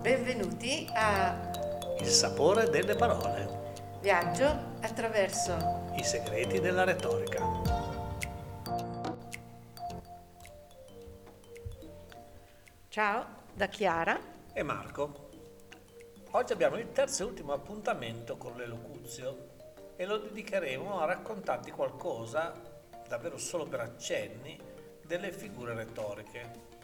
Benvenuti a Il sapore delle parole, Viaggio attraverso i segreti della retorica. Ciao da Chiara. E Marco. Oggi abbiamo il terzo e ultimo appuntamento con l'elocuzio e lo dedicheremo a raccontarti qualcosa, davvero solo per accenni, delle figure retoriche.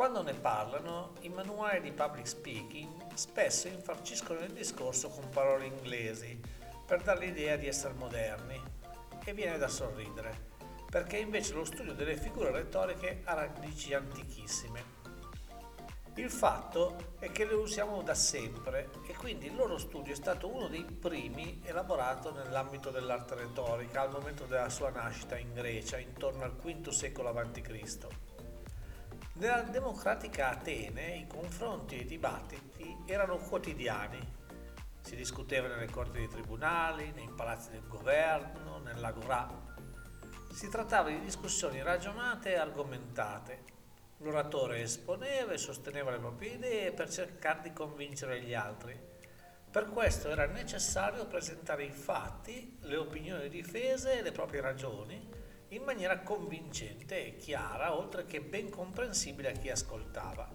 Quando ne parlano, i manuali di public speaking spesso infarciscono il discorso con parole inglesi per dare l'idea di essere moderni e viene da sorridere, perché invece lo studio delle figure retoriche ha radici antichissime. Il fatto è che le usiamo da sempre e quindi il loro studio è stato uno dei primi elaborato nell'ambito dell'arte retorica al momento della sua nascita in Grecia intorno al V secolo a.C. Nella democratica Atene i confronti e i dibattiti erano quotidiani. Si discuteva nelle corti dei tribunali, nei palazzi del governo, nell'agorà. Si trattava di discussioni ragionate e argomentate. L'oratore esponeva e sosteneva le proprie idee per cercare di convincere gli altri. Per questo era necessario presentare i fatti, le opinioni difese e le proprie ragioni in maniera convincente e chiara, oltre che ben comprensibile a chi ascoltava.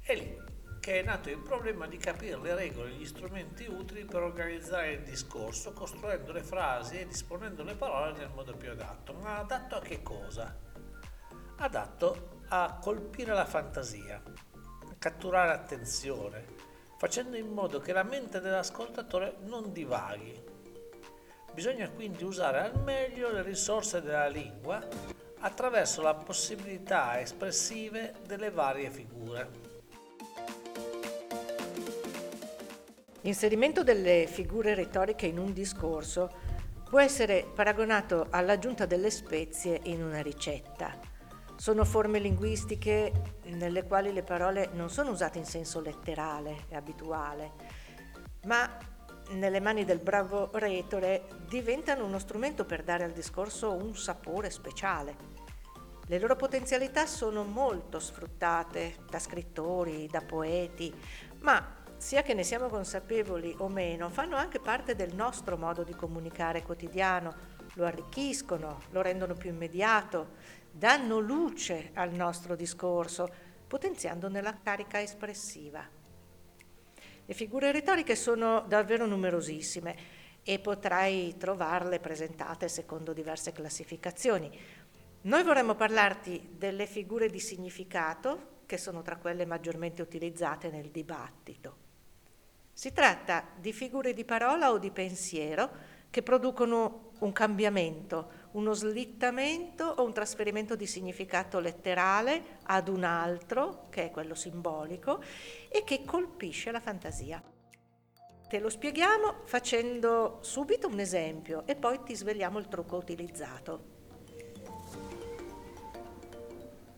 È lì che è nato il problema di capire le regole e gli strumenti utili per organizzare il discorso, costruendo le frasi e disponendo le parole nel modo più adatto. Ma adatto a che cosa? Adatto a colpire la fantasia, a catturare l'attenzione, facendo in modo che la mente dell'ascoltatore non divaghi, Bisogna quindi usare al meglio le risorse della lingua attraverso la possibilità espressive delle varie figure. L'inserimento delle figure retoriche in un discorso può essere paragonato all'aggiunta delle spezie in una ricetta. Sono forme linguistiche nelle quali le parole non sono usate in senso letterale e abituale, ma nelle mani del bravo retore diventano uno strumento per dare al discorso un sapore speciale. Le loro potenzialità sono molto sfruttate da scrittori, da poeti, ma sia che ne siamo consapevoli o meno, fanno anche parte del nostro modo di comunicare quotidiano, lo arricchiscono, lo rendono più immediato, danno luce al nostro discorso, potenziandone la carica espressiva. Le figure retoriche sono davvero numerosissime e potrai trovarle presentate secondo diverse classificazioni. Noi vorremmo parlarti delle figure di significato, che sono tra quelle maggiormente utilizzate nel dibattito. Si tratta di figure di parola o di pensiero che producono un cambiamento, uno slittamento o un trasferimento di significato letterale ad un altro, che è quello simbolico, e che colpisce la fantasia. Te lo spieghiamo facendo subito un esempio e poi ti svegliamo il trucco utilizzato.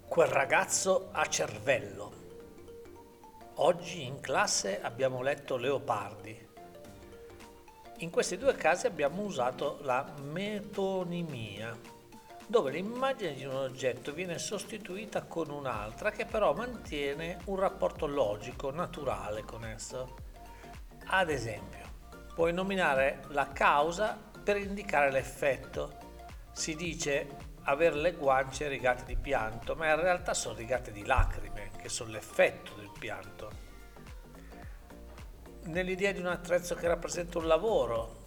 Quel ragazzo ha cervello. Oggi in classe abbiamo letto Leopardi in questi due casi abbiamo usato la metonimia, dove l'immagine di un oggetto viene sostituita con un'altra che però mantiene un rapporto logico, naturale con esso. Ad esempio, puoi nominare la causa per indicare l'effetto. Si dice avere le guance rigate di pianto, ma in realtà sono rigate di lacrime, che sono l'effetto del pianto nell'idea di un attrezzo che rappresenta un lavoro,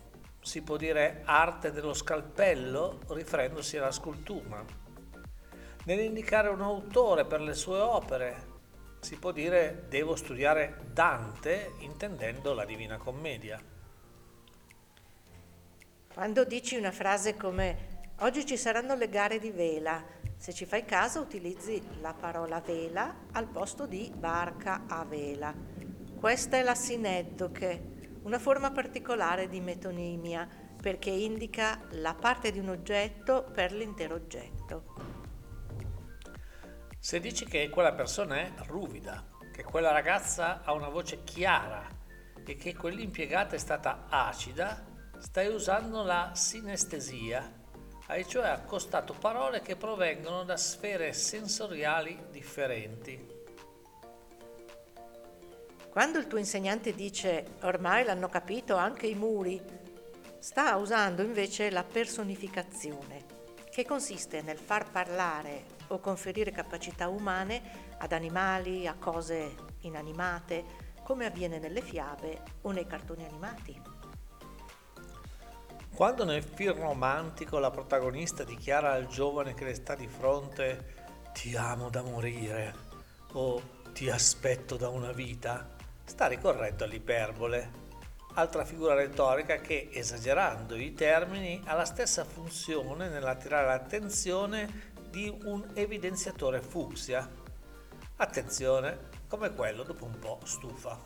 si può dire arte dello scalpello riferendosi alla scultura. Nell'indicare un autore per le sue opere, si può dire devo studiare Dante intendendo la Divina Commedia. Quando dici una frase come oggi ci saranno le gare di vela, se ci fai caso utilizzi la parola vela al posto di barca a vela questa è la sineddoche, una forma particolare di metonimia perché indica la parte di un oggetto per l'intero oggetto. Se dici che quella persona è ruvida, che quella ragazza ha una voce chiara e che quell'impiegata è stata acida, stai usando la sinestesia, hai cioè accostato parole che provengono da sfere sensoriali differenti. Quando il tuo insegnante dice ormai l'hanno capito anche i muri, sta usando invece la personificazione, che consiste nel far parlare o conferire capacità umane ad animali, a cose inanimate, come avviene nelle fiabe o nei cartoni animati. Quando nel film romantico la protagonista dichiara al giovane che le sta di fronte ti amo da morire o ti aspetto da una vita, sta ricorrendo all'iperbole, altra figura retorica che, esagerando i termini, ha la stessa funzione nell'attirare l'attenzione di un evidenziatore fucsia. Attenzione, come quello dopo un po' stufa.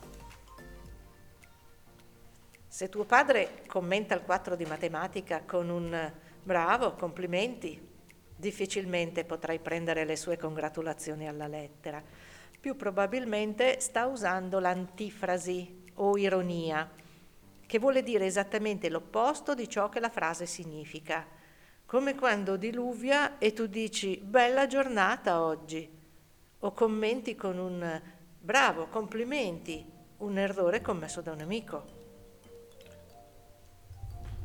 Se tuo padre commenta il 4 di matematica con un bravo, complimenti, difficilmente potrai prendere le sue congratulazioni alla lettera. Più probabilmente sta usando l'antifrasi o ironia, che vuole dire esattamente l'opposto di ciò che la frase significa. Come quando diluvia e tu dici bella giornata oggi, o commenti con un bravo, complimenti, un errore commesso da un amico.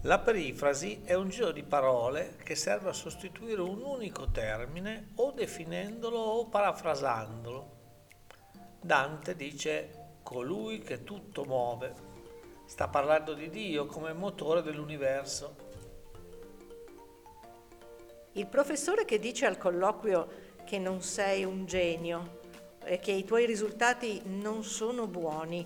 La perifrasi è un giro di parole che serve a sostituire un unico termine o definendolo o parafrasandolo. Dante dice colui che tutto muove. Sta parlando di Dio come motore dell'universo. Il professore che dice al colloquio che non sei un genio e che i tuoi risultati non sono buoni,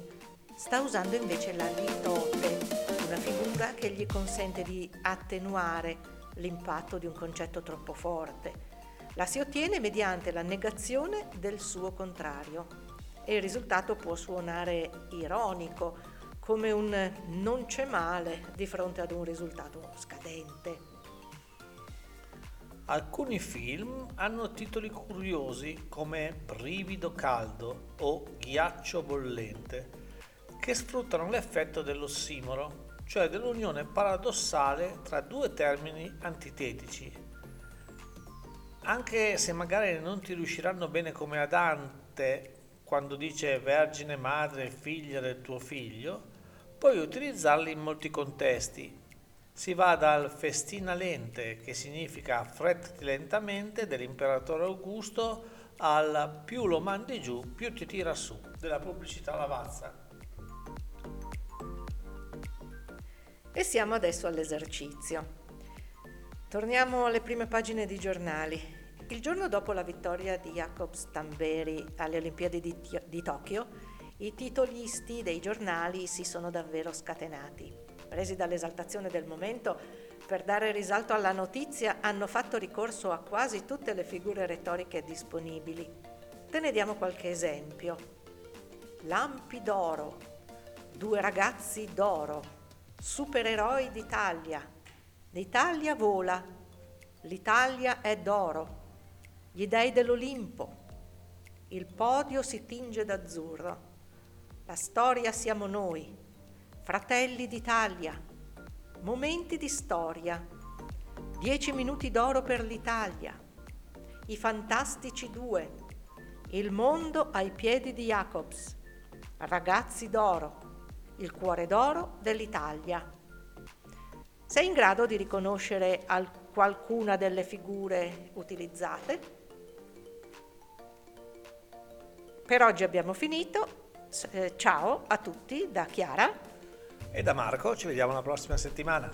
sta usando invece la litote una figura che gli consente di attenuare l'impatto di un concetto troppo forte. La si ottiene mediante la negazione del suo contrario e il risultato può suonare ironico, come un non c'è male di fronte ad un risultato scadente. Alcuni film hanno titoli curiosi come Brivido caldo o Ghiaccio bollente, che sfruttano l'effetto dell'ossimoro cioè dell'unione paradossale tra due termini antitetici. Anche se magari non ti riusciranno bene come a Dante quando dice vergine madre figlia del tuo figlio, puoi utilizzarli in molti contesti. Si va dal festina lente, che significa affrettati lentamente, dell'imperatore Augusto, al più lo mandi giù, più ti tira su, della pubblicità Lavazza. E siamo adesso all'esercizio. Torniamo alle prime pagine di giornali. Il giorno dopo la vittoria di Jacobs Tamberi alle Olimpiadi di, di Tokyo, i titolisti dei giornali si sono davvero scatenati. Presi dall'esaltazione del momento, per dare risalto alla notizia hanno fatto ricorso a quasi tutte le figure retoriche disponibili. Te ne diamo qualche esempio. Lampi d'oro, due ragazzi d'oro, supereroi d'Italia. L'Italia vola, l'Italia è d'oro, gli dei dell'Olimpo, il podio si tinge d'azzurro, la storia siamo noi, fratelli d'Italia, momenti di storia, dieci minuti d'oro per l'Italia, i fantastici due, il mondo ai piedi di Jacobs, ragazzi d'oro. Il cuore d'oro dell'Italia. Sei in grado di riconoscere qualcuna delle figure utilizzate? Per oggi abbiamo finito. Eh, ciao a tutti da Chiara e da Marco, ci vediamo la prossima settimana.